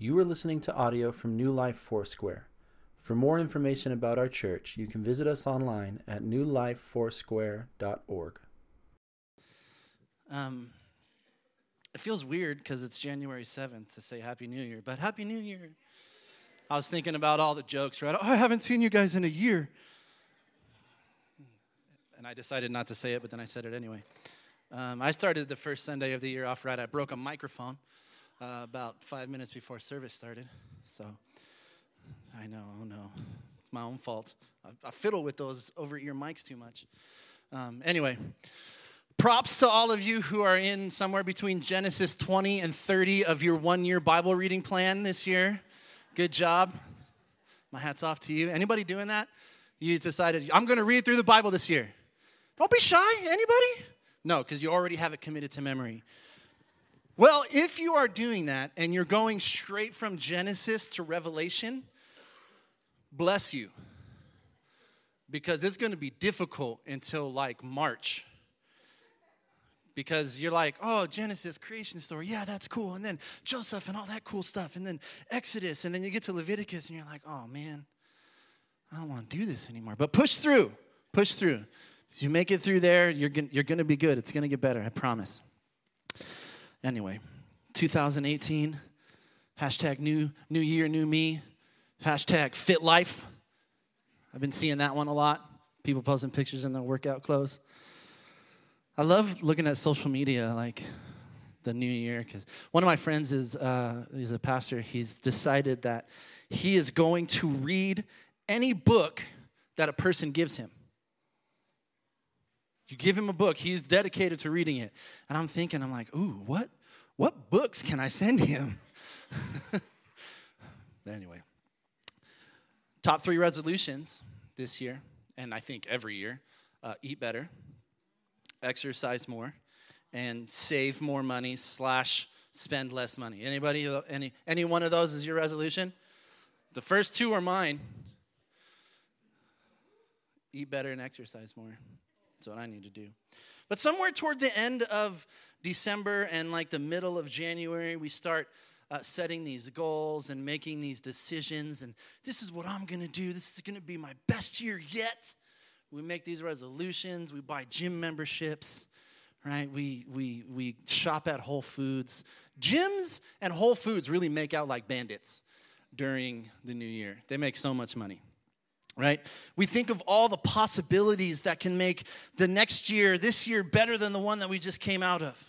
You are listening to audio from New Life Foursquare. For more information about our church, you can visit us online at newlifefoursquare.org. Um, it feels weird because it's January 7th to say Happy New Year, but Happy New Year. I was thinking about all the jokes, right? Oh, I haven't seen you guys in a year. And I decided not to say it, but then I said it anyway. Um, I started the first Sunday of the year off right. I broke a microphone uh, about five minutes before service started. So I know, oh no, it's my own fault. I, I fiddle with those over ear mics too much. Um, anyway, props to all of you who are in somewhere between Genesis 20 and 30 of your one year Bible reading plan this year. Good job. My hat's off to you. Anybody doing that? You decided, I'm going to read through the Bible this year. Don't be shy. Anybody? No, because you already have it committed to memory. Well, if you are doing that and you're going straight from Genesis to Revelation, bless you. Because it's going to be difficult until like March. Because you're like, oh, Genesis, creation story, yeah, that's cool. And then Joseph and all that cool stuff. And then Exodus. And then you get to Leviticus and you're like, oh, man, I don't want to do this anymore. But push through, push through. As you make it through there, you're, going you're to be good. It's going to get better, I promise. Anyway, 2018, hashtag new, new year, new me, hashtag fit life. I've been seeing that one a lot. People posting pictures in their workout clothes. I love looking at social media like the new year because one of my friends is uh, he's a pastor. He's decided that he is going to read any book that a person gives him. You give him a book, he's dedicated to reading it. And I'm thinking, I'm like, ooh, what, what books can I send him? but anyway, top three resolutions this year, and I think every year uh, eat better, exercise more, and save more money slash spend less money. Anybody, any, any one of those is your resolution? The first two are mine. Eat better and exercise more. That's what I need to do. But somewhere toward the end of December and like the middle of January, we start uh, setting these goals and making these decisions. And this is what I'm going to do. This is going to be my best year yet. We make these resolutions. We buy gym memberships, right? We, we, we shop at Whole Foods. Gyms and Whole Foods really make out like bandits during the new year. They make so much money right? We think of all the possibilities that can make the next year, this year, better than the one that we just came out of,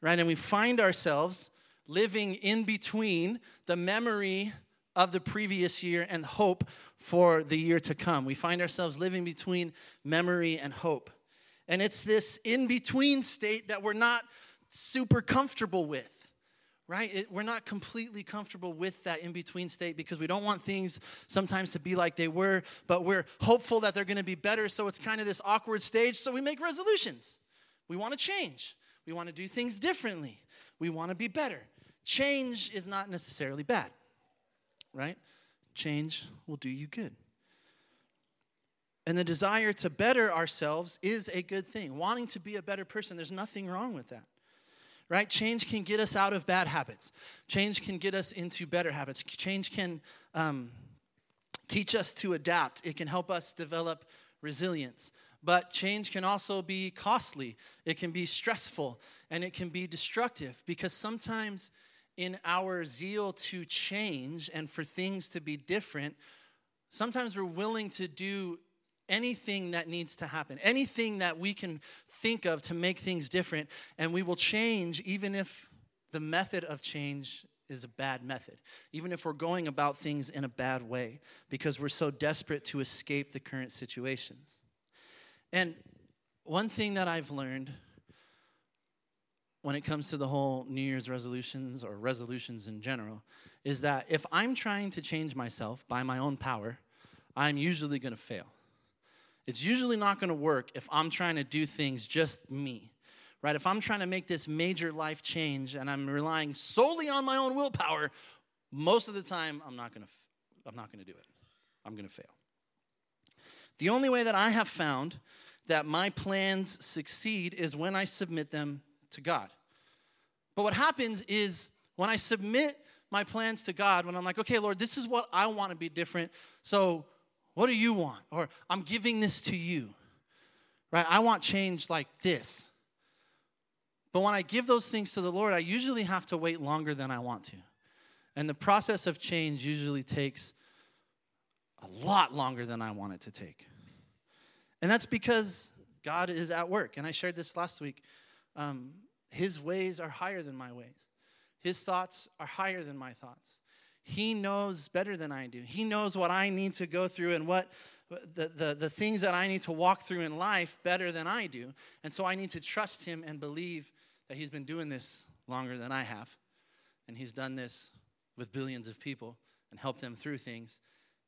right? And we find ourselves living in between the memory of the previous year and hope for the year to come. We find ourselves living between memory and hope. And it's this in between state that we're not super comfortable with right? It, we're not completely comfortable with that in between state because we don't want things sometimes to be like they were, but we're hopeful that they're going to be better. So it's kind of this awkward stage. So we make resolutions. We want to change, we want to do things differently, we want to be better. Change is not necessarily bad, right? Change will do you good. And the desire to better ourselves is a good thing. Wanting to be a better person, there's nothing wrong with that right? Change can get us out of bad habits. Change can get us into better habits. Change can um, teach us to adapt, it can help us develop resilience. But change can also be costly, it can be stressful, and it can be destructive because sometimes in our zeal to change and for things to be different, sometimes we're willing to do anything that needs to happen, anything that we can think of to make things different, and we will change even if the method of change is a bad method, even if we're going about things in a bad way, because we're so desperate to escape the current situations. And one thing that I've learned when it comes to the whole New Year's resolutions or resolutions in general is that if I'm trying to change myself by my own power, I'm usually going to fail. It's usually not going to work if I'm trying to do things just me, right? If I'm trying to make this major life change and I'm relying solely on my own willpower, most of the time I'm not going to I'm not going to do it. I'm going to fail. The only way that I have found that my plans succeed is when I submit them to God. But what happens is when I submit my plans to God when I'm like, okay, Lord, this is what I want to be different. So, what do you want? Or I'm giving this to you, right? I want change like this. But when I give those things to the Lord, I usually have to wait longer than I want to. And the process of change usually takes a lot longer than I want it to take. And that's because God is at work. And I shared this last week. Um, his ways are higher than my ways, His thoughts are higher than my thoughts. He knows better than I do. He knows what I need to go through and what the, the, the things that I need to walk through in life better than I do. And so I need to trust Him and believe that He's been doing this longer than I have. And He's done this with billions of people and helped them through things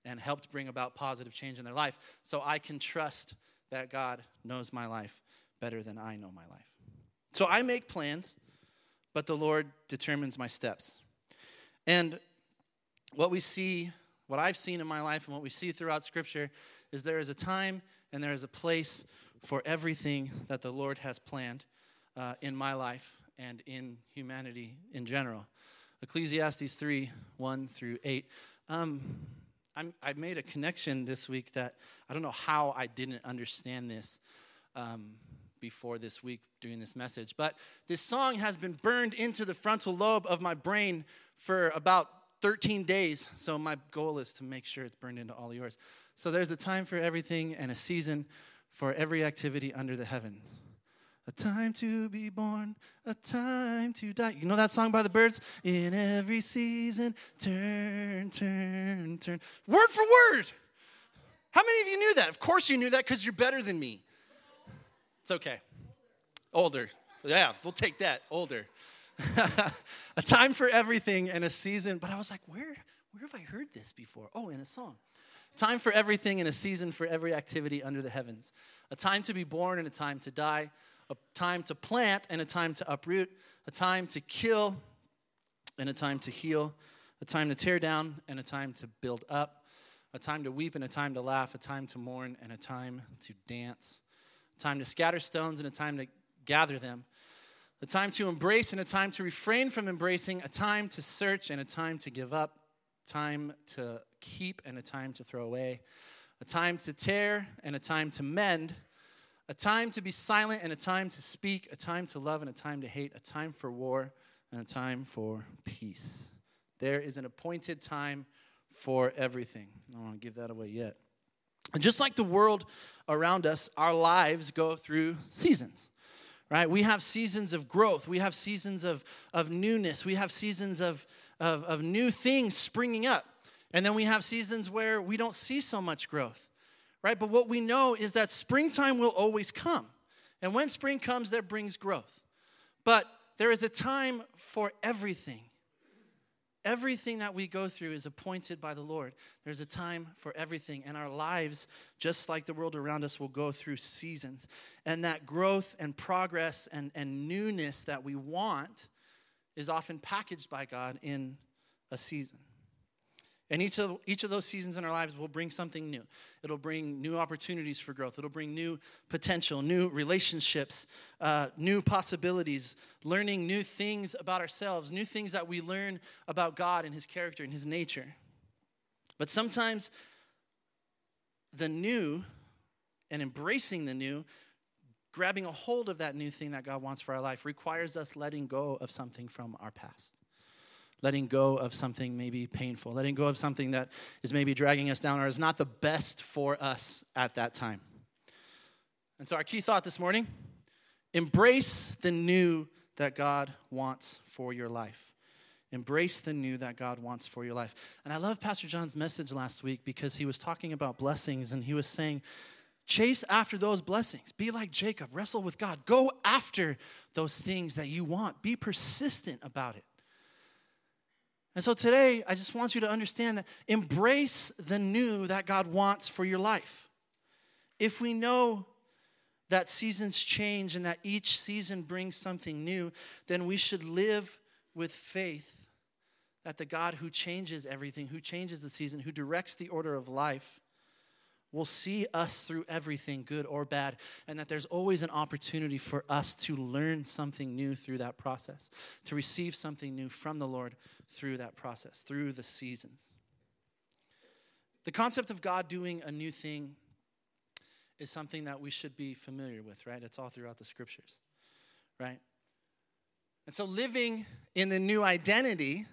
and helped bring about positive change in their life. So I can trust that God knows my life better than I know my life. So I make plans, but the Lord determines my steps. And what we see, what I've seen in my life, and what we see throughout Scripture is there is a time and there is a place for everything that the Lord has planned uh, in my life and in humanity in general. Ecclesiastes 3 1 through 8. Um, i made a connection this week that I don't know how I didn't understand this um, before this week doing this message, but this song has been burned into the frontal lobe of my brain for about 13 days. So my goal is to make sure it's burned into all yours. So there's a time for everything and a season for every activity under the heavens. A time to be born, a time to die. You know that song by the Byrds? In every season, turn, turn, turn. Word for word. How many of you knew that? Of course you knew that because you're better than me. It's okay. Older. Yeah, we'll take that. Older. A time for everything and a season. But I was like, where, where have I heard this before? Oh, in a song. Time for everything and a season for every activity under the heavens. A time to be born and a time to die a time to plant and a time to uproot, a time to kill and a time to heal, a time to tear down and a time to build up, a time to weep and a time to laugh, a time to mourn and a time to dance, a time to scatter stones and a time to gather them, a time to embrace and a time to refrain from embracing, a time to search and a time to give up, time to keep and a time to throw away, a time to tear and a time to mend a time to be silent and a time to speak, a time to love and a time to hate, a time for war and a time for peace. There is an appointed time for everything. I don't want to give that away yet. And just like the world around us, our lives go through seasons, right? We have seasons of growth, we have seasons of, of newness, we have seasons of, of, of new things springing up. And then we have seasons where we don't see so much growth right? But what we know is that springtime will always come. And when spring comes, that brings growth. But there is a time for everything. Everything that we go through is appointed by the Lord. There's a time for everything. And our lives, just like the world around us, will go through seasons. And that growth and progress and, and newness that we want is often packaged by God in a season. And each of, each of those seasons in our lives will bring something new. It'll bring new opportunities for growth. It'll bring new potential, new relationships, uh, new possibilities, learning new things about ourselves, new things that we learn about God and His character and His nature. But sometimes the new and embracing the new, grabbing a hold of that new thing that God wants for our life, requires us letting go of something from our past letting go of something maybe painful, letting go of something that is maybe dragging us down or is not the best for us at that time. And so, our key thought this morning embrace the new that God wants for your life. Embrace the new that God wants for your life. And I love Pastor John's message last week because he was talking about blessings and he was saying, Chase after those blessings. Be like Jacob, wrestle with God. Go after those things that you want. Be persistent about it. And so today, I just want you to understand that embrace the new that God wants for your life. If we know that seasons change and that each season brings something new, then we should live with faith that the God who changes everything, who changes the season, who directs the order of life, will see us through everything, good or bad, and that there's always an opportunity for us to learn something new through that process, to receive something new from the Lord through that process, through the seasons. The concept of God doing a new thing is something that we should be familiar with, right? It's all throughout the scriptures, right? And so living in the new identity,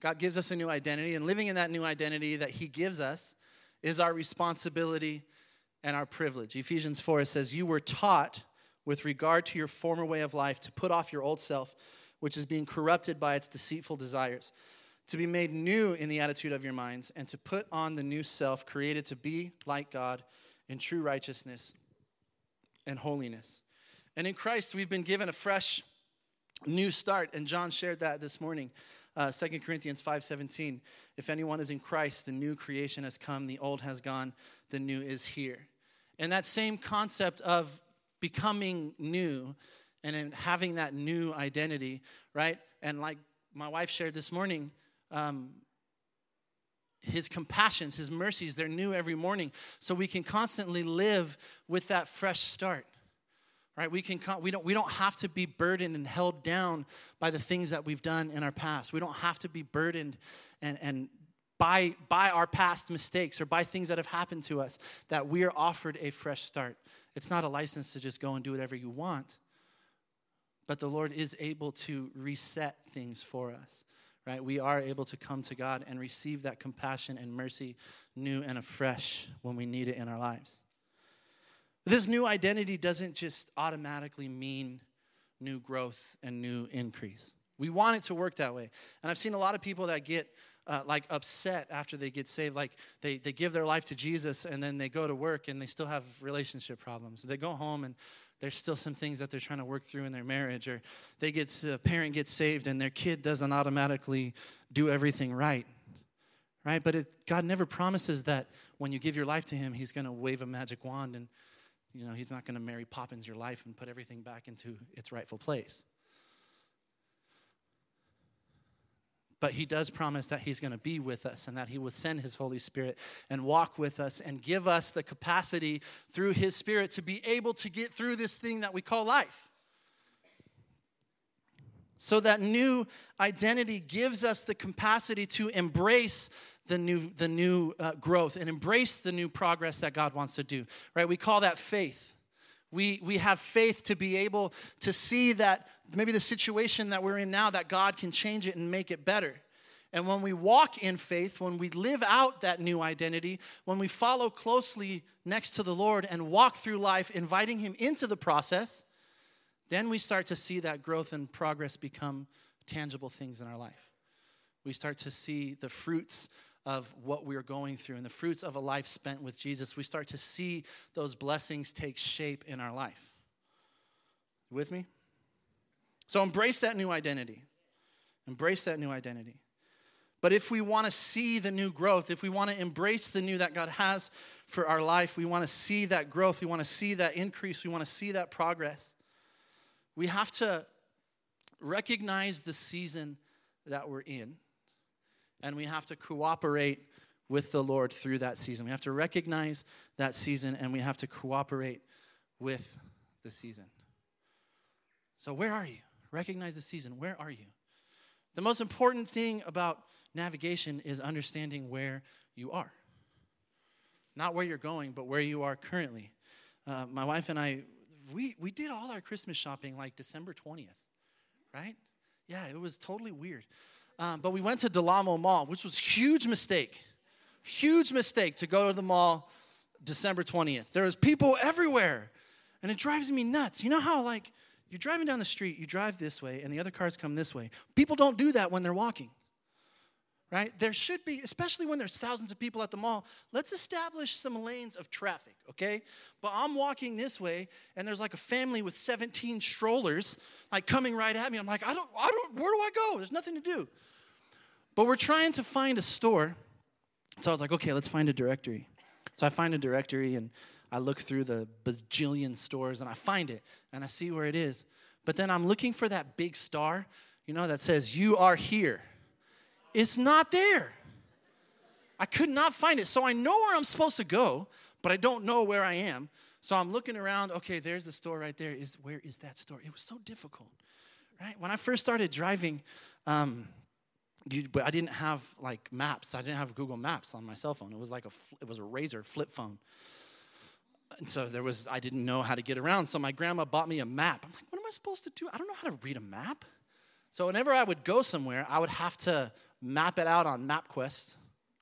God gives us a new identity, and living in that new identity that He gives us is our responsibility and our privilege. Ephesians 4 says, You were taught with regard to your former way of life to put off your old self, which is being corrupted by its deceitful desires, to be made new in the attitude of your minds, and to put on the new self, created to be like God in true righteousness and holiness. And in Christ, we've been given a fresh new start, and John shared that this morning. Uh, 2 Corinthians 5:17. If anyone is in Christ, the new creation has come, the old has gone, the new is here. And that same concept of becoming new and in having that new identity, right? And like my wife shared this morning, um, his compassions, his mercies, they're new every morning. So we can constantly live with that fresh start. Right? We can we don't we don't have to be burdened and held down by the things that we've done in our past. We don't have to be burdened and and by by our past mistakes or by things that have happened to us that we are offered a fresh start. It's not a license to just go and do whatever you want. But the Lord is able to reset things for us right? We are able to come to God and receive that compassion and mercy new and afresh when we need it in our lives. This new identity doesn't just automatically mean new growth and new increase. We want it to work that way. And I've seen a lot of people that get uh, like upset after they get saved. Like they, they give their life to Jesus and then they go to work and they still have relationship problems. They go home and there's still some things that they're trying to work through in their marriage or they get a parent gets saved and their kid doesn't automatically do everything right right but it, god never promises that when you give your life to him he's going to wave a magic wand and you know he's not going to mary poppins your life and put everything back into its rightful place But he does promise that he's going to be with us and that he will send his Holy Spirit and walk with us and give us the capacity through his Spirit to be able to get through this thing that we call life. So that new identity gives us the capacity to embrace the new, the new uh, growth and embrace the new progress that God wants to do, right? We call that faith. We, we have faith to be able to see that maybe the situation that we're in now, that God can change it and make it better. And when we walk in faith, when we live out that new identity, when we follow closely next to the Lord and walk through life, inviting Him into the process, then we start to see that growth and progress become tangible things in our life. We start to see the fruits of what we're going through and the fruits of a life spent with Jesus. We start to see those blessings take shape in our life. with me? So embrace that new identity. Embrace that new identity. But if we want to see the new growth, if we want to embrace the new that God has for our life, we want to see that growth, we want to see that increase, we want to see that progress, we have to recognize the season that we're in, and we have to cooperate with the Lord through that season. We have to recognize that season, and we have to cooperate with the season. So, where are you? Recognize the season. Where are you? The most important thing about navigation is understanding where you are. Not where you're going, but where you are currently. Uh, my wife and I, we, we did all our Christmas shopping like December 20th, right? Yeah, it was totally weird. Um, but we went to Del Amo Mall, which was huge mistake. Huge mistake to go to the mall December 20th. There was people everywhere, and it drives me nuts. You know how like you're driving down the street, you drive this way, and the other cars come this way. People don't do that when they're walking. Right? There should be, especially when there's thousands of people at the mall, let's establish some lanes of traffic, okay? But I'm walking this way, and there's like a family with 17 strollers, like coming right at me. I'm like, I don't, I don't, where do I go? There's nothing to do. But we're trying to find a store. So I was like, okay, let's find a directory. So I find a directory, and I look through the bajillion stores and I find it and I see where it is. But then I'm looking for that big star, you know, that says, You are here. It's not there. I could not find it. So I know where I'm supposed to go, but I don't know where I am. So I'm looking around. Okay, there's the store right there. Is where is that store? It was so difficult, right? When I first started driving, um, you, I didn't have like maps. I didn't have Google Maps on my cell phone. It was like a it was a Razr flip phone. And so there was I didn't know how to get around. So my grandma bought me a map. I'm like, what am I supposed to do? I don't know how to read a map. So whenever I would go somewhere, I would have to map it out on MapQuest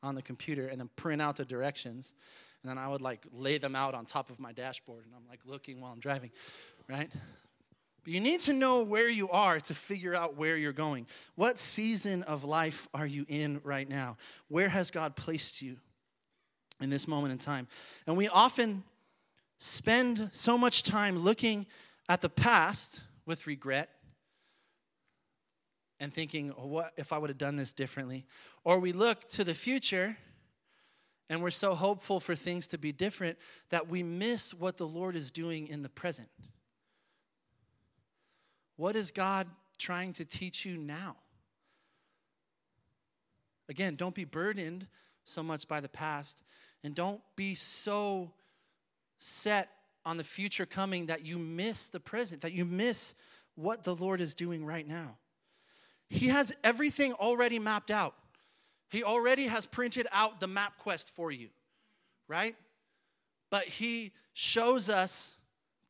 on the computer and then print out the directions. And then I would like lay them out on top of my dashboard and I'm like looking while I'm driving, right? But you need to know where you are to figure out where you're going. What season of life are you in right now? Where has God placed you in this moment in time? And we often spend so much time looking at the past with regret and thinking, oh, what if I would have done this differently? Or we look to the future and we're so hopeful for things to be different that we miss what the Lord is doing in the present. What is God trying to teach you now? Again, don't be burdened so much by the past, and don't be so set on the future coming that you miss the present, that you miss what the Lord is doing right now. He has everything already mapped out. He already has printed out the MapQuest for you, right? But he shows us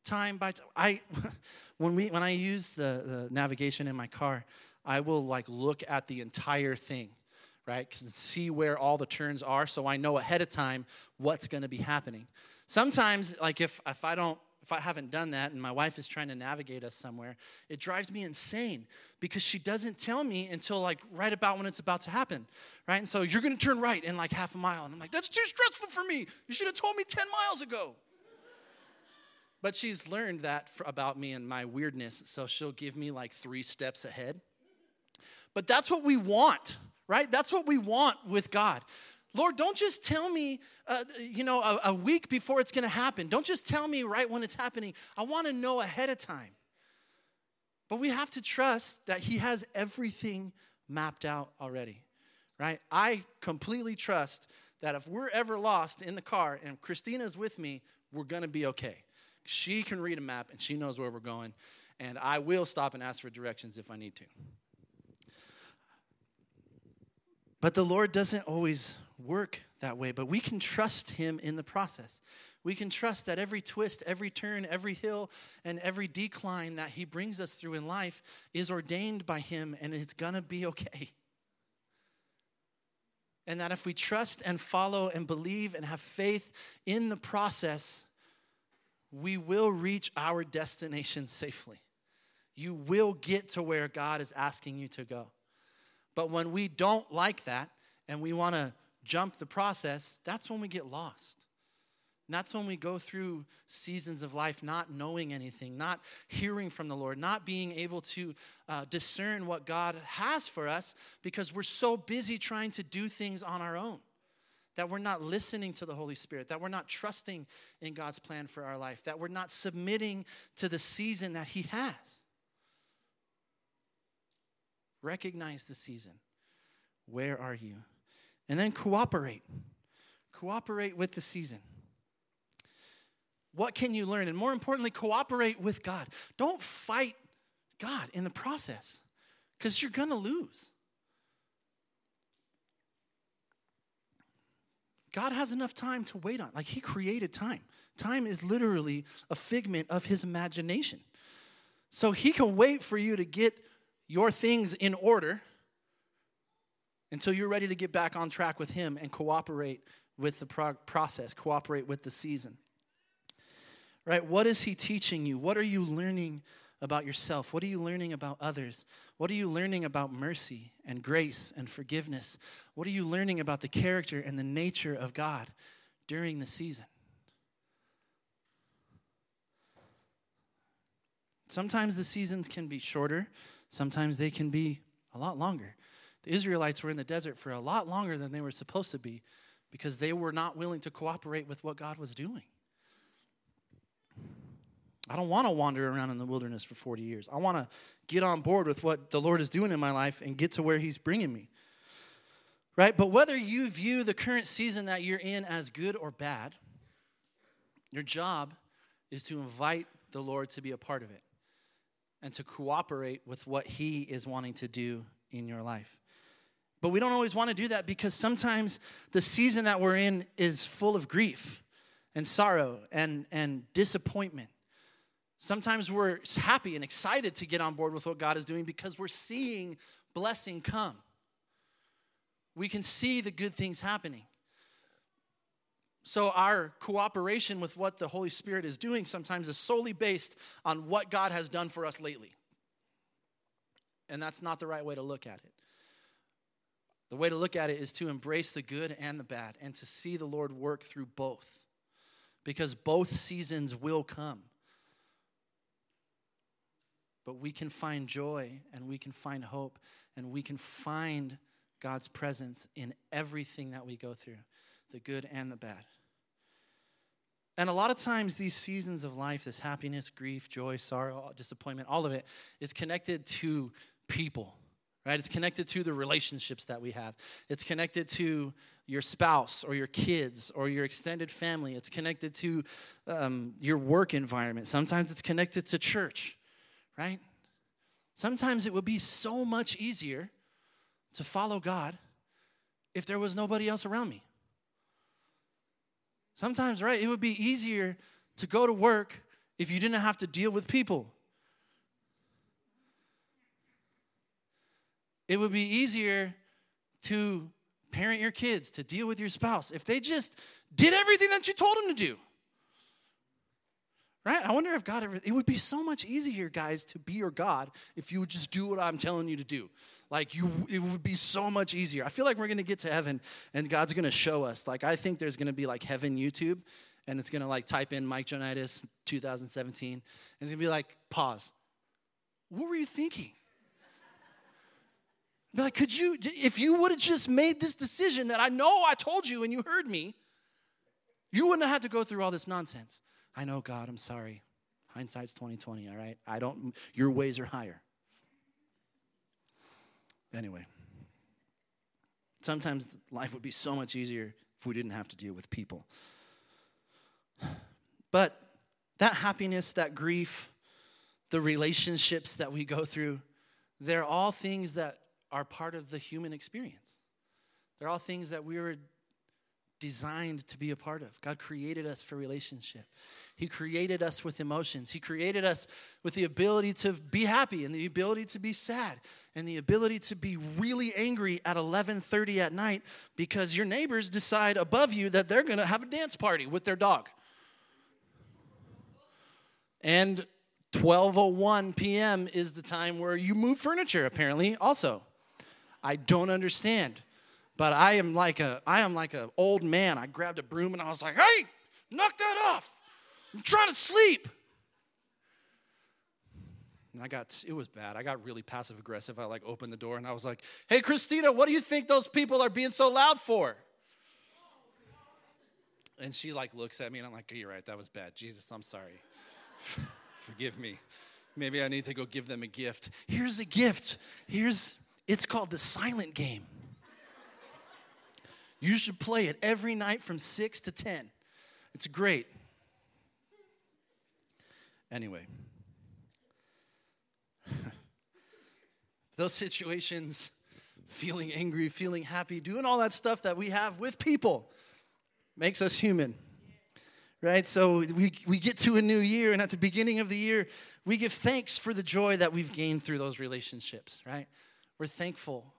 time by time. I when we when I use the, the navigation in my car, I will like look at the entire thing, right? Because See where all the turns are, so I know ahead of time what's going to be happening. Sometimes, like if if I don't if I haven't done that and my wife is trying to navigate us somewhere, it drives me insane because she doesn't tell me until like right about when it's about to happen, right? And so you're to turn right in like half a mile, and I'm like, that's too stressful for me. You should have told me ten miles ago. But she's learned that for, about me and my weirdness, so she'll give me like three steps ahead. But that's what we want, right? That's what we want with God. Lord, don't just tell me, uh, you know, a, a week before it's going to happen. Don't just tell me right when it's happening. I want to know ahead of time. But we have to trust that He has everything mapped out already, right? I completely trust that if we're ever lost in the car and Christina's with me, we're going to be okay. She can read a map and she knows where we're going, and I will stop and ask for directions if I need to. But the Lord doesn't always work that way, but we can trust Him in the process. We can trust that every twist, every turn, every hill, and every decline that He brings us through in life is ordained by Him and it's gonna be okay. And that if we trust and follow and believe and have faith in the process, we will reach our destination safely. You will get to where God is asking you to go. But when we don't like that and we want to jump the process, that's when we get lost. And that's when we go through seasons of life not knowing anything, not hearing from the Lord, not being able to uh, discern what God has for us because we're so busy trying to do things on our own that we're not listening to the Holy Spirit, that we're not trusting in God's plan for our life, that we're not submitting to the season that He has. Recognize the season. Where are you? And then cooperate. Cooperate with the season. What can you learn? And more importantly, cooperate with God. Don't fight God in the process because you're going to lose. God has enough time to wait on. Like He created time. Time is literally a figment of His imagination. So He can wait for you to get your things in order until you're ready to get back on track with Him and cooperate with the pro- process, cooperate with the season. Right? What is He teaching you? What are you learning about yourself? What are you learning about others? What are you learning about mercy and grace and forgiveness? What are you learning about the character and the nature of God during the season? Sometimes the seasons can be shorter, sometimes they can be a lot longer. The Israelites were in the desert for a lot longer than they were supposed to be because they were not willing to cooperate with what God was doing. I don't want to wander around in the wilderness for 40 years. I want to get on board with what the Lord is doing in my life and get to where He's bringing me. Right? But whether you view the current season that you're in as good or bad, Your job is to invite the Lord to be a part of it and to cooperate with what He is wanting to do in your life. But we don't always want to do that because sometimes the season that we're in is full of grief and sorrow and, and disappointment. Sometimes we're happy and excited to get on board with what God is doing because we're seeing blessing come. We can see the good things happening. So, our cooperation with what the Holy Spirit is doing sometimes is solely based on what God has done for us lately. And that's not the right way to look at it. The way to look at it is to embrace the good and the bad and to see the Lord work through both. Because both seasons will come. But we can find joy and we can find hope and we can find God's presence in everything that we go through the good and the bad. And a lot of times, these seasons of life, this happiness, grief, joy, sorrow, disappointment, all of it is connected to people, right? It's connected to the relationships that we have. It's connected to your spouse or your kids or your extended family. It's connected to um, your work environment. Sometimes it's connected to church, right? Sometimes it would be so much easier to follow God if there was nobody else around me. Sometimes, right, it would be easier to go to work if you didn't have to deal with people. It would be easier to parent your kids, to deal with your spouse, if they just did everything that you told them to do. Right? I wonder if God ever, it would be so much easier, guys, to be your God if you would just do what I'm telling you to do. Like, you, it would be so much easier. I feel like we're gonna get to heaven and God's gonna show us. Like, I think there's gonna be like heaven YouTube and it's gonna like type in Mike Jonitis 2017 and it's gonna be like, pause. What were you thinking? Be like, could you, if you would have just made this decision that I know I told you and you heard me, you wouldn't have had to go through all this nonsense. I know, God, I'm sorry. Hindsight's 2020, all right? I don't, your ways are higher. Anyway, sometimes life would be so much easier if we didn't have to deal with people. But that happiness, that grief, the relationships that we go through, they're all things that are part of the human experience. They're all things that we were designed to be a part of. God created us for relationship. He created us with emotions. He created us with the ability to be happy and the ability to be sad and the ability to be really angry at 11:30 at night because your neighbors decide above you that they're going to have a dance party with their dog. And 12:01 p.m. is the time where you move furniture apparently also. I don't understand. But I am like a I am like an old man. I grabbed a broom and I was like, "Hey, knock that off! I'm trying to sleep." And I got it was bad. I got really passive aggressive. I like opened the door and I was like, "Hey, Christina, what do you think those people are being so loud for?" And she like looks at me and I'm like, "You're right. That was bad. Jesus, I'm sorry. Forgive me. Maybe I need to go give them a gift. Here's a gift. Here's it's called the silent game." You should play it every night from 6 to 10. It's great. Anyway, those situations, feeling angry, feeling happy, doing all that stuff that we have with people makes us human. Right? So we, we get to a new year, and at the beginning of the year, we give thanks for the joy that we've gained through those relationships, right? We're thankful.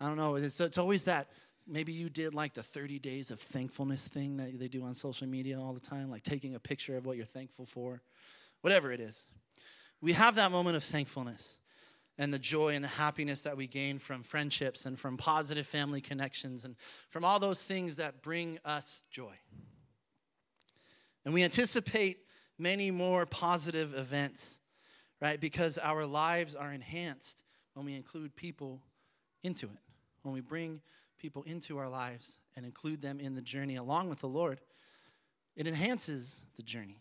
I don't know, it's, it's always that maybe you did like the 30 days of thankfulness thing that they do on social media all the time, like taking a picture of what you're thankful for, whatever it is. We have that moment of thankfulness and the joy and the happiness that we gain from friendships and from positive family connections and from all those things that bring us joy. And we anticipate many more positive events, right? Because our lives are enhanced when we include people into it, when we bring people into our lives and include them in the journey along with the Lord, it enhances the journey.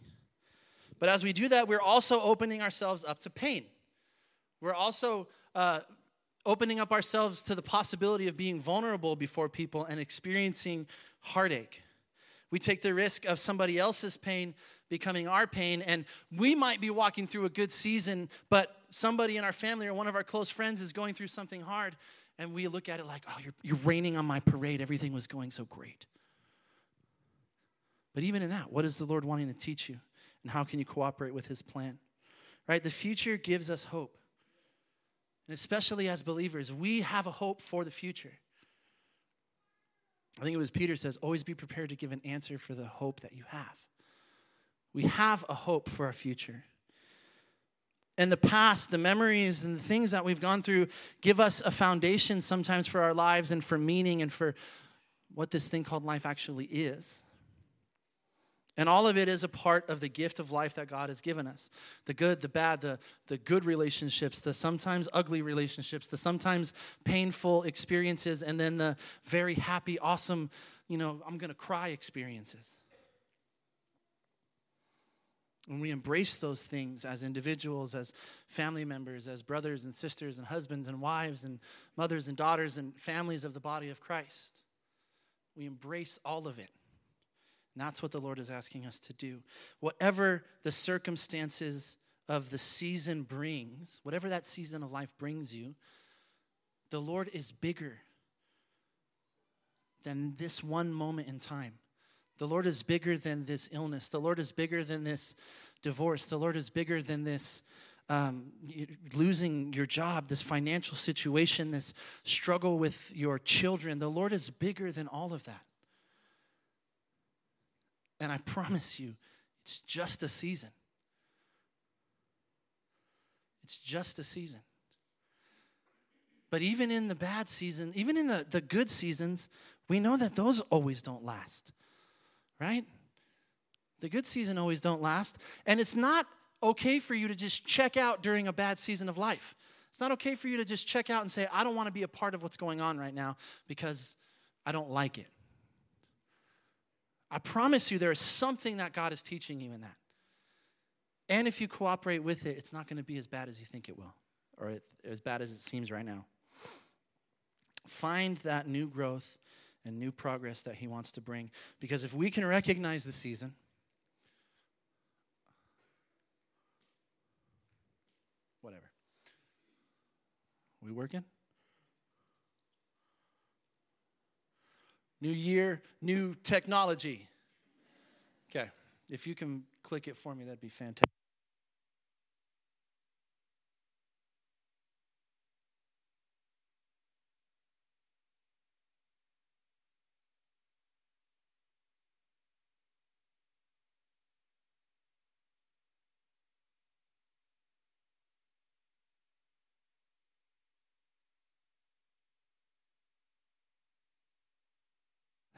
But as we do that, we're also opening ourselves up to pain. We're also uh, opening up ourselves to the possibility of being vulnerable before people and experiencing heartache. We take the risk of somebody else's pain becoming our pain. And we might be walking through a good season, but somebody in our family or one of our close friends is going through something hard. And we look at it like, oh, you're, you're raining on my parade. Everything was going so great. But even in that, what is the Lord wanting to teach you? And how can you cooperate with his plan? Right? The future gives us hope. And especially as believers, we have a hope for the future. I think it was Peter says, always be prepared to give an answer for the hope that you have. We have a hope for our future. And the past, the memories, and the things that we've gone through give us a foundation sometimes for our lives and for meaning and for what this thing called life actually is. And all of it is a part of the gift of life that God has given us the good, the bad, the, the good relationships, the sometimes ugly relationships, the sometimes painful experiences, and then the very happy, awesome, you know, I'm going to cry experiences. When we embrace those things as individuals, as family members, as brothers and sisters, and husbands and wives, and mothers and daughters, and families of the body of Christ, we embrace all of it. And that's what the Lord is asking us to do. Whatever the circumstances of the season brings, whatever that season of life brings you, the Lord is bigger than this one moment in time. The Lord is bigger than this illness. The Lord is bigger than this divorce. The Lord is bigger than this um, losing your job, this financial situation, this struggle with your children. The Lord is bigger than all of that. And I promise you, it's just a season. It's just a season. But even in the bad season, even in the, the good seasons, we know that those always don't last, right? The good season always don't last. And it's not okay for you to just check out during a bad season of life. It's not okay for you to just check out and say, I don't want to be a part of what's going on right now because I don't like it. I promise you, there is something that God is teaching you in that. And if you cooperate with it, it's not going to be as bad as you think it will, or as bad as it seems right now. Find that new growth and new progress that He wants to bring. Because if we can recognize the season, whatever. We working? New year, new technology. Okay, if you can click it for me, that'd be fantastic.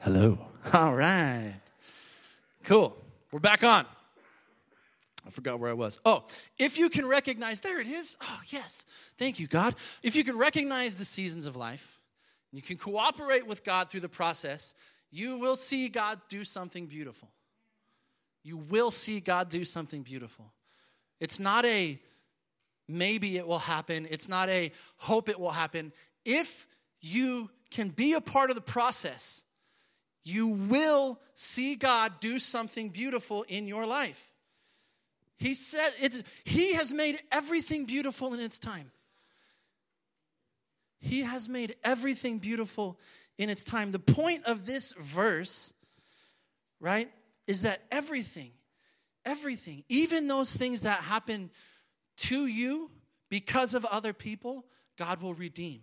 Hello. All right. Cool. We're back on. I forgot where I was. Oh, if you can recognize, there it is. Oh, yes. Thank you, God. If you can recognize the seasons of life, you can cooperate with God through the process, you will see God do something beautiful. You will see God do something beautiful. It's not a maybe it will happen, it's not a hope it will happen. If you can be a part of the process, you will see God do something beautiful in your life. He said it's, he has made everything beautiful in its time. He has made everything beautiful in its time. The point of this verse, right, is that everything, everything, even those things that happen to you because of other people, God will redeem.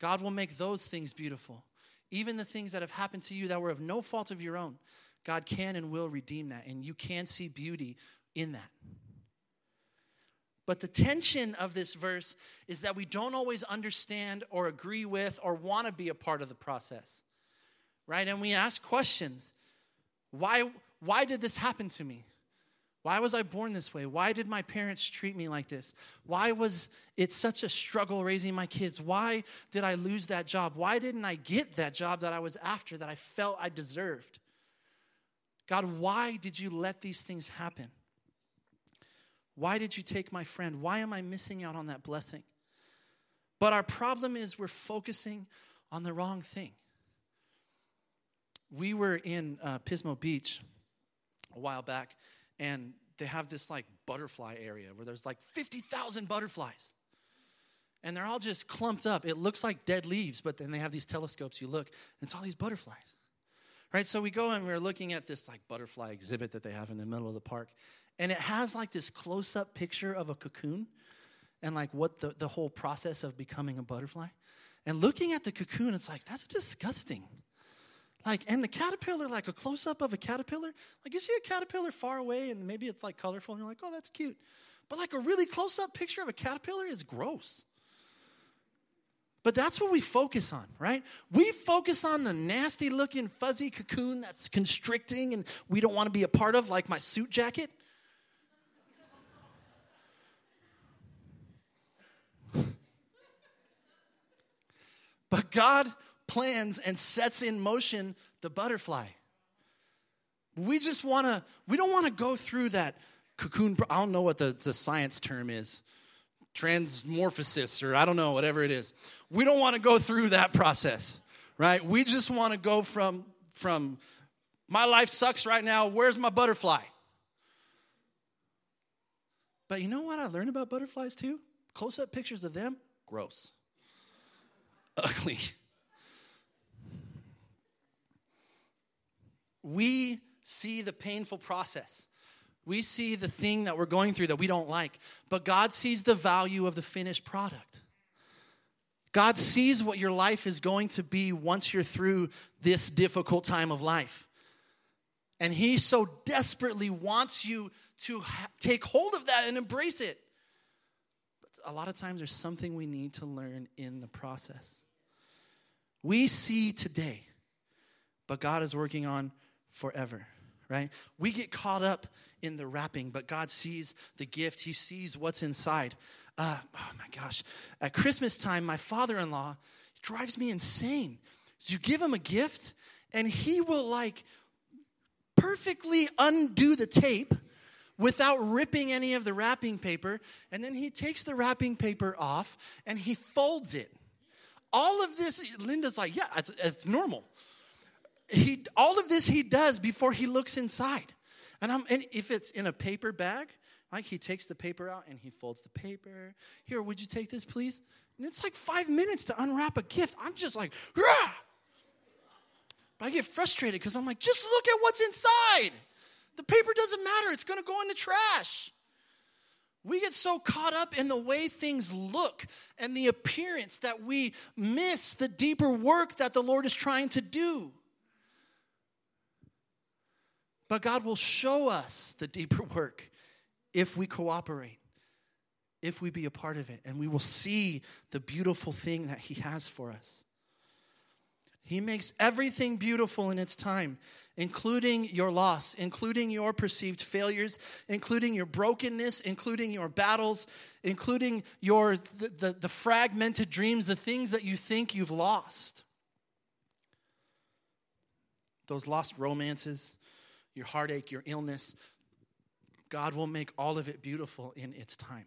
God will make those things beautiful. Even the things that have happened to you that were of no fault of your own, God can and will redeem that, and you can see beauty in that. But the tension of this verse is that we don't always understand or agree with or want to be a part of the process, right? And we ask questions why, why did this happen to me? Why was I born this way? Why did my parents treat me like this? Why was it such a struggle raising my kids? Why did I lose that job? Why didn't I get that job that I was after that I felt I deserved? God, why did you let these things happen? Why did you take my friend? Why am I missing out on that blessing? But our problem is we're focusing on the wrong thing. we were in uh, Pismo Beach a while back, and they have this like butterfly area where there's like 50,000 butterflies. And they're all just clumped up. It looks like dead leaves, but then they have these telescopes. You look, and it's all these butterflies. Right? So we go and we're looking at this like butterfly exhibit that they have in the middle of the park. And it has like this close up picture of a cocoon and like what the, the whole process of becoming a butterfly. And looking at the cocoon, it's like, that's disgusting. Like, and the caterpillar, like a close up of a caterpillar, like you see a caterpillar far away and maybe it's like colorful and you're like, oh, that's cute. But like a really close up picture of a caterpillar is gross. But that's what we focus on, right? We focus on the nasty looking fuzzy cocoon that's constricting and we don't want to be a part of, like my suit jacket. But God plans and sets in motion the butterfly. We just want to, we don't want to go through that cocoon. I don't know what the, the science term is transmorphosis, or I don't know, whatever it is. We don't want to go through that process, right? We just want to go from, from my life sucks right now, where's my butterfly? But you know what I learned about butterflies too? Close up pictures of them, gross, ugly. We see the painful process. We see the thing that we're going through that we don't like, but God sees the value of the finished product. God sees what your life is going to be once you're through this difficult time of life. And He so desperately wants you to ha- take hold of that and embrace it. But a lot of times there's something we need to learn in the process. We see today, but God is working on forever, right? We get caught up in the wrapping, but God sees the gift, He sees what's inside. Uh, oh my gosh. At Christmas time, my father in law drives me insane. You give him a gift, and he will like perfectly undo the tape without ripping any of the wrapping paper. And then he takes the wrapping paper off and he folds it. All of this, Linda's like, yeah, it's, it's normal he all of this he does before he looks inside. And, I'm, and if it's in a paper bag, like he takes the paper out and he folds the paper. Here, would you take this, please? And it's like five minutes to unwrap a gift. I'm just like, Rah! but I get frustrated because I'm like, just look at what's inside. The paper doesn't matter. It's going to go in the trash. We get so caught up in the way things look and the appearance that we miss the deeper work that the Lord is trying to do. But God will show us the deeper work if we cooperate, if we be a part of it, and we will see the beautiful thing that He has for us. He makes everything beautiful in its time, including your loss, including your perceived failures, including your brokenness, including your battles, including your the, the, the fragmented dreams, the things that you think you've lost. Those lost romances, your heartache, your illness. God will make all of it beautiful in its time.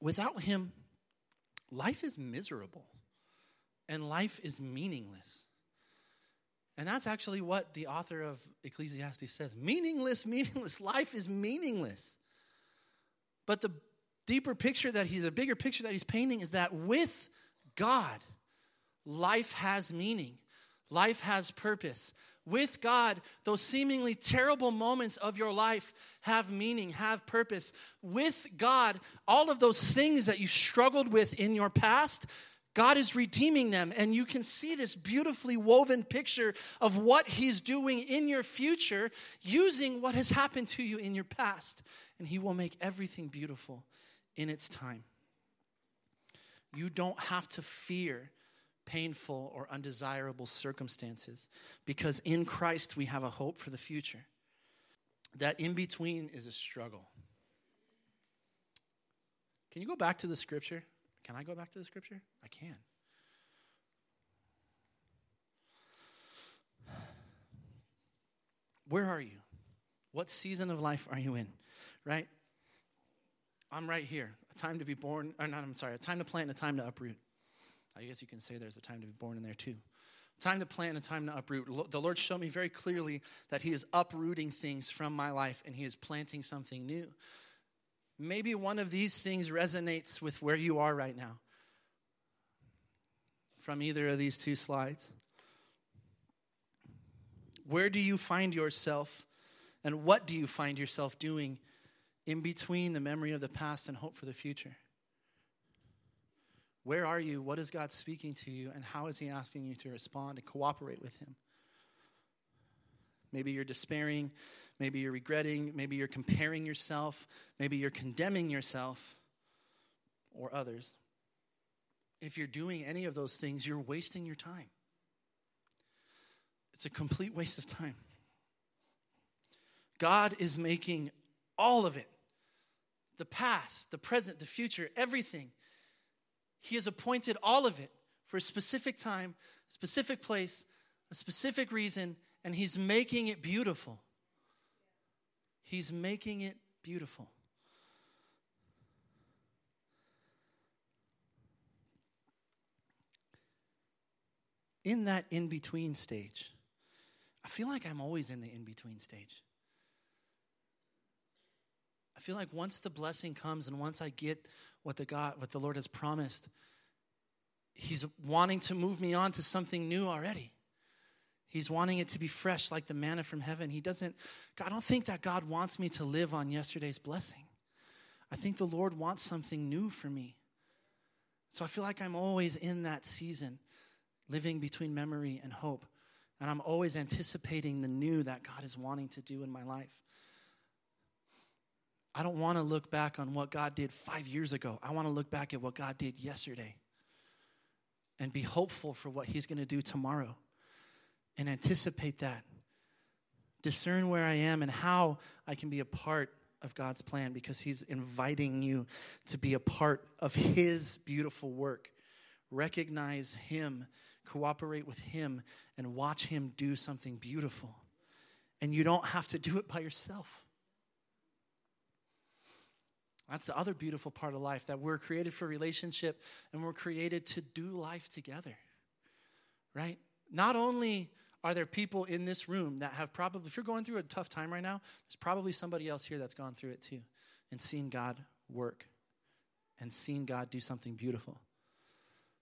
Without Him, life is miserable and life is meaningless. And that's actually what the author of Ecclesiastes says meaningless, meaningless. Life is meaningless. But the deeper picture that he's, a bigger picture that he's painting is that with God, life has meaning, life has purpose. With God, those seemingly terrible moments of your life have meaning, have purpose. With God, all of those things that you struggled with in your past, God is redeeming them, and you can see this beautifully woven picture of what He's doing in your future using what has happened to you in your past. And He will make everything beautiful in its time. You don't have to fear painful, or undesirable circumstances because in Christ we have a hope for the future. That in between is a struggle. Can you go back to the scripture? Can I go back to the scripture? I can. Where are you? What season of life are you in? Right? I'm right here. A time to be born, or not, I'm sorry, a time to plant and a time to uproot. I guess you can say there's a time to be born in there too. Time to plant and time to uproot. The Lord showed me very clearly that He is uprooting things from my life and He is planting something new. Maybe one of these things resonates with where you are right now from either of these two slides. Where do you find yourself, and what do you find yourself doing in between the memory of the past and hope for the future? Where are you? What is God speaking to you? And how is He asking you to respond and cooperate with Him? Maybe you're despairing. Maybe you're regretting. Maybe you're comparing yourself. Maybe you're condemning yourself or others. If you're doing any of those things, you're wasting your time. It's a complete waste of time. God is making all of it the past, the present, the future, everything he has appointed all of it for a specific time, specific place, a specific reason, and He's making it beautiful. He's making it beautiful. In that in between stage, I feel like I'm always in the in between stage. I feel like once the blessing comes and once I get what the God, what the Lord has promised, He's wanting to move me on to something new already. He's wanting it to be fresh like the manna from heaven. He doesn't, I don't think that God wants me to live on yesterday's blessing. I think the Lord wants something new for me. So I feel like I'm always in that season, living between memory and hope. And I'm always anticipating the new that God is wanting to do in my life. I don't want to look back on what God did five years ago. I want to look back at what God did yesterday and be hopeful for what He's going to do tomorrow and anticipate that. Discern where I am and how I can be a part of God's plan because He's inviting you to be a part of His beautiful work. Recognize Him, cooperate with Him, and watch Him do something beautiful. And you don't have to do it by yourself. That's the other beautiful part of life that we're created for relationship and we're created to do life together. Right? Not only are there people in this room that have probably, if you're going through a tough time right now, there's probably somebody else here that's gone through it too and seen God work and seen God do something beautiful.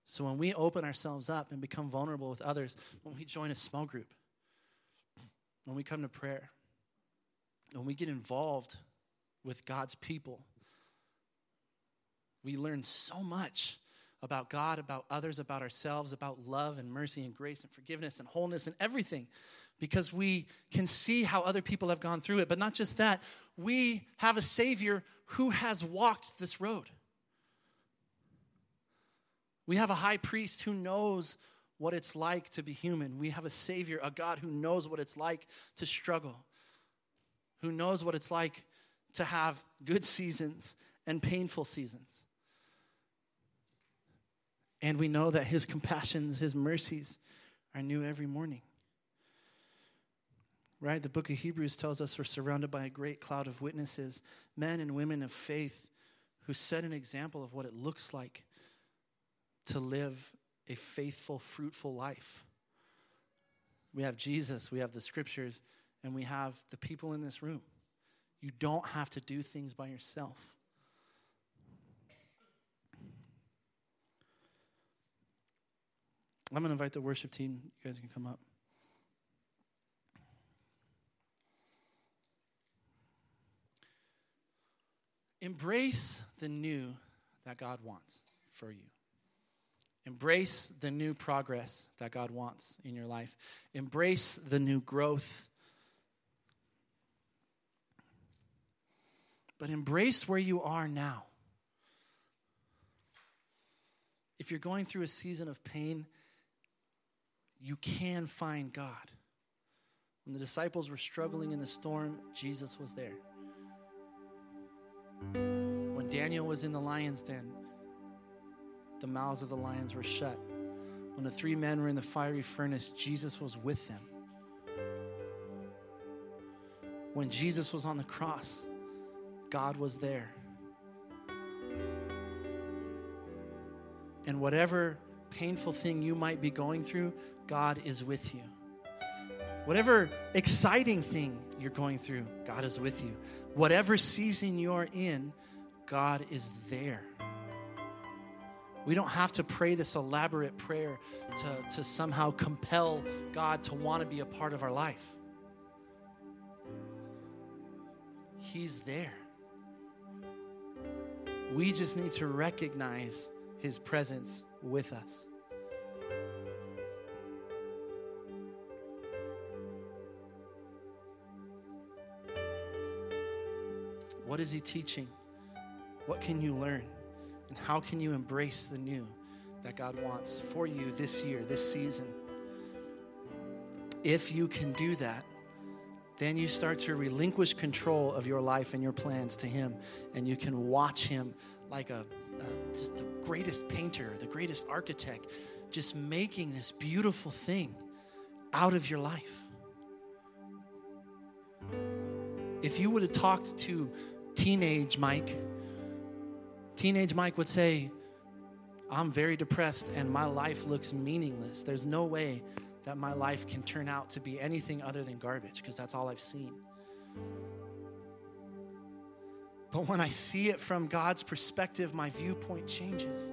So when we open ourselves up and become vulnerable with others, when we join a small group, when we come to prayer, when we get involved with God's people, we learn so much about God, about others, about ourselves, about love and mercy and grace and forgiveness and wholeness and everything because we can see how other people have gone through it. But not just that, we have a Savior who has walked this road. We have a high priest who knows what it's like to be human. We have a Savior, a God who knows what it's like to struggle, who knows what it's like to have good seasons and painful seasons. And we know that his compassions, his mercies are new every morning. Right? The book of Hebrews tells us we're surrounded by a great cloud of witnesses, men and women of faith who set an example of what it looks like to live a faithful, fruitful life. We have Jesus, we have the scriptures, and we have the people in this room. You don't have to do things by yourself. I'm going to invite the worship team. You guys can come up. Embrace the new that God wants for you. Embrace the new progress that God wants in your life. Embrace the new growth. But embrace where you are now. If you're going through a season of pain, you can find God. When the disciples were struggling in the storm, Jesus was there. When Daniel was in the lion's den, the mouths of the lions were shut. When the three men were in the fiery furnace, Jesus was with them. When Jesus was on the cross, God was there. And whatever painful thing you might be going through, God is with you. Whatever exciting thing you're going through, God is with you. Whatever season you're in, God is there. We don't have to pray this elaborate prayer to, to somehow compel God to want to be a part of our life. He's there. We just need to recognize His presence with us. What is He teaching? What can you learn? And how can you embrace the new that God wants for you this year, this season? If you can do that, then you start to relinquish control of your life and your plans to Him, and you can watch Him like a, a just the greatest painter, the greatest architect, just making this beautiful thing out of your life. If you would have talked to teenage Mike, teenage Mike would say, I'm very depressed and my life looks meaningless. There's no way that my life can turn out to be anything other than garbage because that's all I've seen. But when I see it from God's perspective, my viewpoint changes.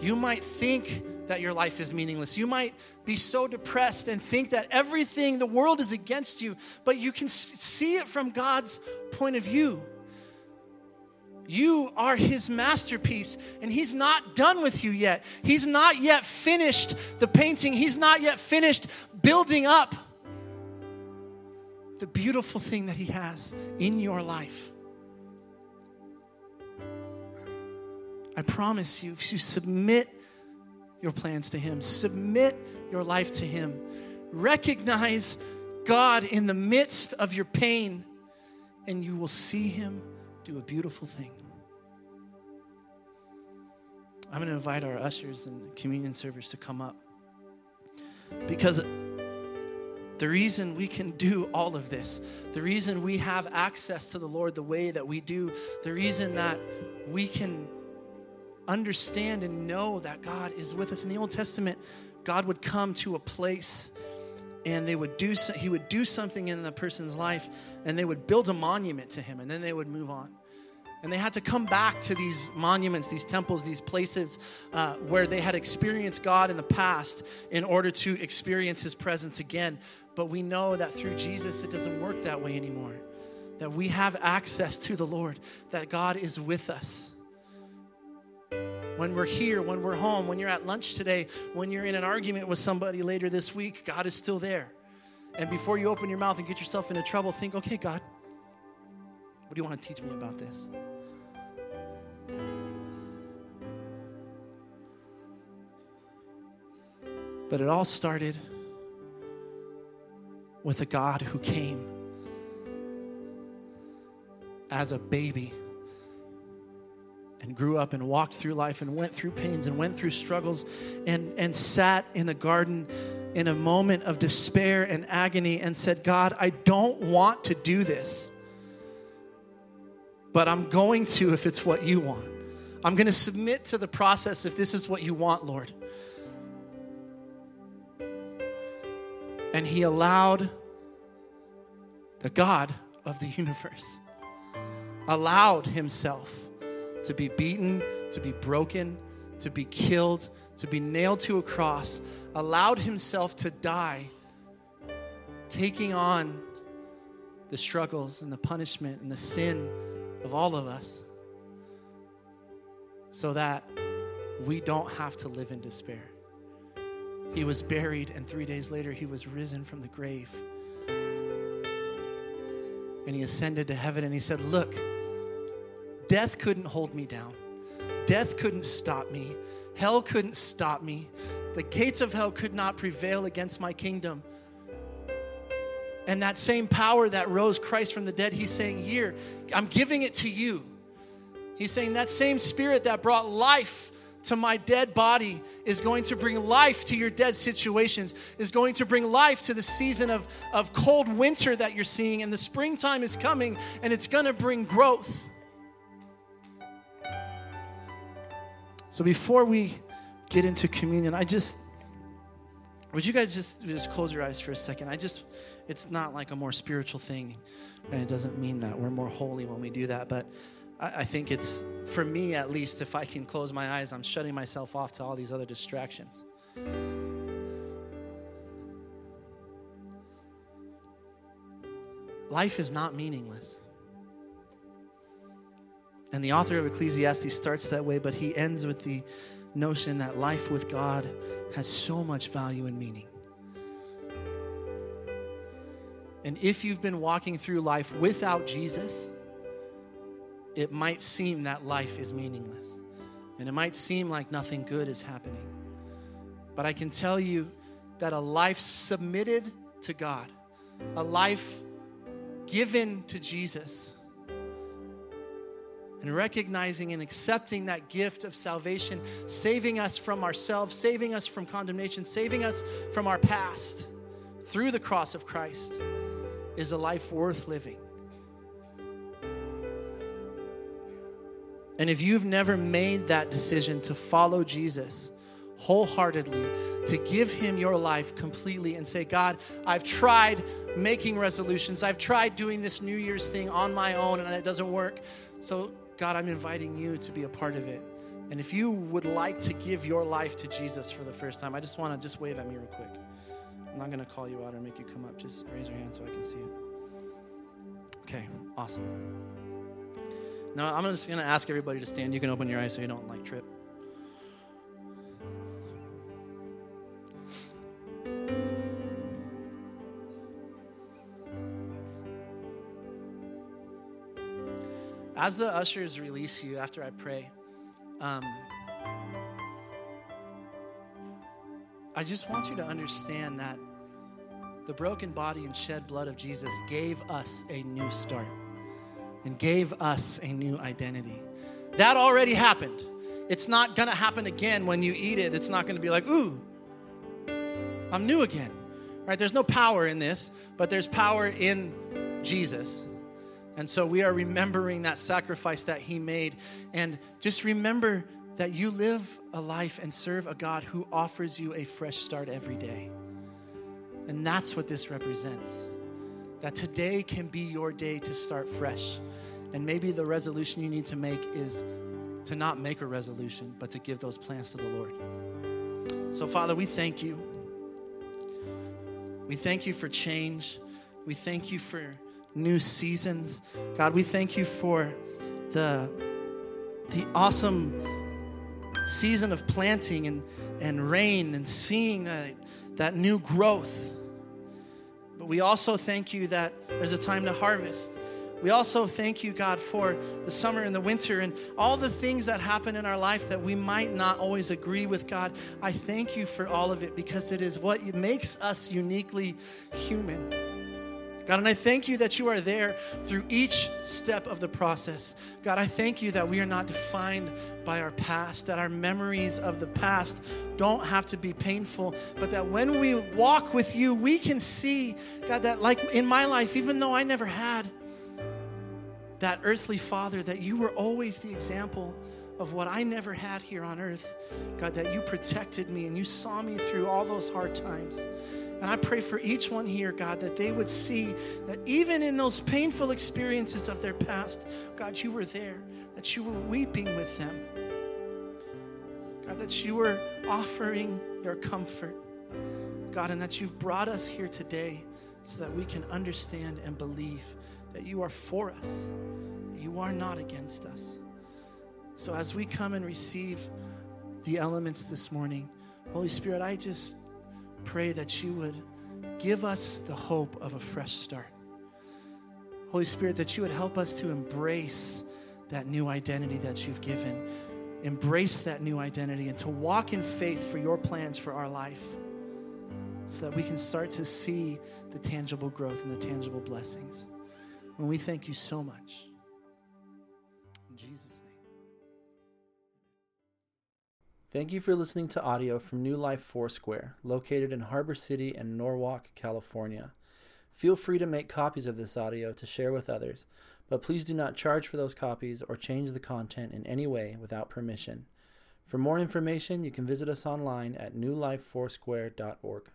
You might think that your life is meaningless. You might be so depressed and think that everything, the world is against you, but you can see it from God's point of view. You are his masterpiece, and he's not done with you yet. He's not yet finished the painting, he's not yet finished building up the beautiful thing that he has in your life. I promise you, if you submit your plans to him, submit your life to him, recognize God in the midst of your pain, and you will see him do a beautiful thing. I'm going to invite our ushers and communion servers to come up. Because the reason we can do all of this, the reason we have access to the Lord the way that we do, the reason that we can understand and know that God is with us. In the Old Testament, God would come to a place and they would do he would do something in the person's life and they would build a monument to him and then they would move on and they had to come back to these monuments these temples these places uh, where they had experienced god in the past in order to experience his presence again but we know that through jesus it doesn't work that way anymore that we have access to the lord that god is with us when we're here, when we're home, when you're at lunch today, when you're in an argument with somebody later this week, God is still there. And before you open your mouth and get yourself into trouble, think, okay, God, what do you want to teach me about this? But it all started with a God who came as a baby and grew up and walked through life and went through pains and went through struggles and, and sat in the garden in a moment of despair and agony and said, God, I don't want to do this, but I'm going to if it's what you want. I'm going to submit to the process if this is what you want, Lord. And he allowed the God of the universe, allowed himself to be beaten, to be broken, to be killed, to be nailed to a cross, allowed himself to die, taking on the struggles and the punishment and the sin of all of us so that we don't have to live in despair. He was buried, and three days later, he was risen from the grave. And he ascended to heaven, and he said, Look, Death couldn't hold me down. Death couldn't stop me. Hell couldn't stop me. The gates of hell could not prevail against my kingdom. And that same power that rose Christ from the dead, he's saying, Here, I'm giving it to you. He's saying that same spirit that brought life to my dead body is going to bring life to your dead situations, is going to bring life to the season of, of cold winter that you're seeing. And the springtime is coming, and it's going to bring growth. So before we get into communion, I just would you guys just just close your eyes for a second? I just it's not like a more spiritual thing, and it doesn't mean that we're more holy when we do that, but I, I think it's for me at least if I can close my eyes, I'm shutting myself off to all these other distractions. Life is not meaningless. And the author of Ecclesiastes starts that way, but he ends with the notion that life with God has so much value and meaning. And if you've been walking through life without Jesus, it might seem that life is meaningless. And it might seem like nothing good is happening. But I can tell you that a life submitted to God, a life given to Jesus, and recognizing and accepting that gift of salvation, saving us from ourselves, saving us from condemnation, saving us from our past through the cross of Christ, is a life worth living. And if you've never made that decision to follow Jesus wholeheartedly, to give Him your life completely and say, God, I've tried making resolutions, I've tried doing this New Year's thing on my own and it doesn't work. So, God, I'm inviting you to be a part of it. And if you would like to give your life to Jesus for the first time, I just want to just wave at me real quick. I'm not going to call you out or make you come up. Just raise your hand so I can see it. Okay, awesome. Now I'm just going to ask everybody to stand. You can open your eyes so you don't like trip. As the ushers release you after I pray, um, I just want you to understand that the broken body and shed blood of Jesus gave us a new start and gave us a new identity. That already happened. It's not going to happen again when you eat it. It's not going to be like, ooh, I'm new again. Right? There's no power in this, but there's power in Jesus. And so we are remembering that sacrifice that he made. And just remember that you live a life and serve a God who offers you a fresh start every day. And that's what this represents. That today can be your day to start fresh. And maybe the resolution you need to make is to not make a resolution, but to give those plans to the Lord. So, Father, we thank you. We thank you for change. We thank you for new seasons. God, we thank you for the, the awesome season of planting and, and rain and seeing that, that new growth. But we also thank you that there's a time to harvest. We also thank you, God, for the summer and the winter and all the things that happen in our life that we might not always agree with, God. I thank you for all of it because it is what makes us uniquely human. God, and I thank you that you are there through each step of the process. God, I thank you that we are not defined by our past, that our memories of the past don't have to be painful, but that when we walk with you, we can see, God, that like in my life, even though I never had that earthly father, that you were always the example of what I never had here on earth. God, that you protected me and you saw me through all those hard times. And I pray for each one here, God, that they would see that even in those painful experiences of their past, God, you were there, that you were weeping with them. God, that you were offering your comfort. God, and that you've brought us here today so that we can understand and believe that you are for us, you are not against us. So as we come and receive the elements this morning, Holy Spirit, I just pray that you would give us the hope of a fresh start. Holy Spirit, that you would help us to embrace that new identity that you've given. Embrace that new identity and to walk in faith for your plans for our life so that we can start to see the tangible growth and the tangible blessings. And we thank you so much. Thank you for listening to audio from New Life Foursquare, located in Harbor City and Norwalk, California. Feel free to make copies of this audio to share with others, but please do not charge for those copies or change the content in any way without permission. For more information, you can visit us online at newlifefoursquare.org.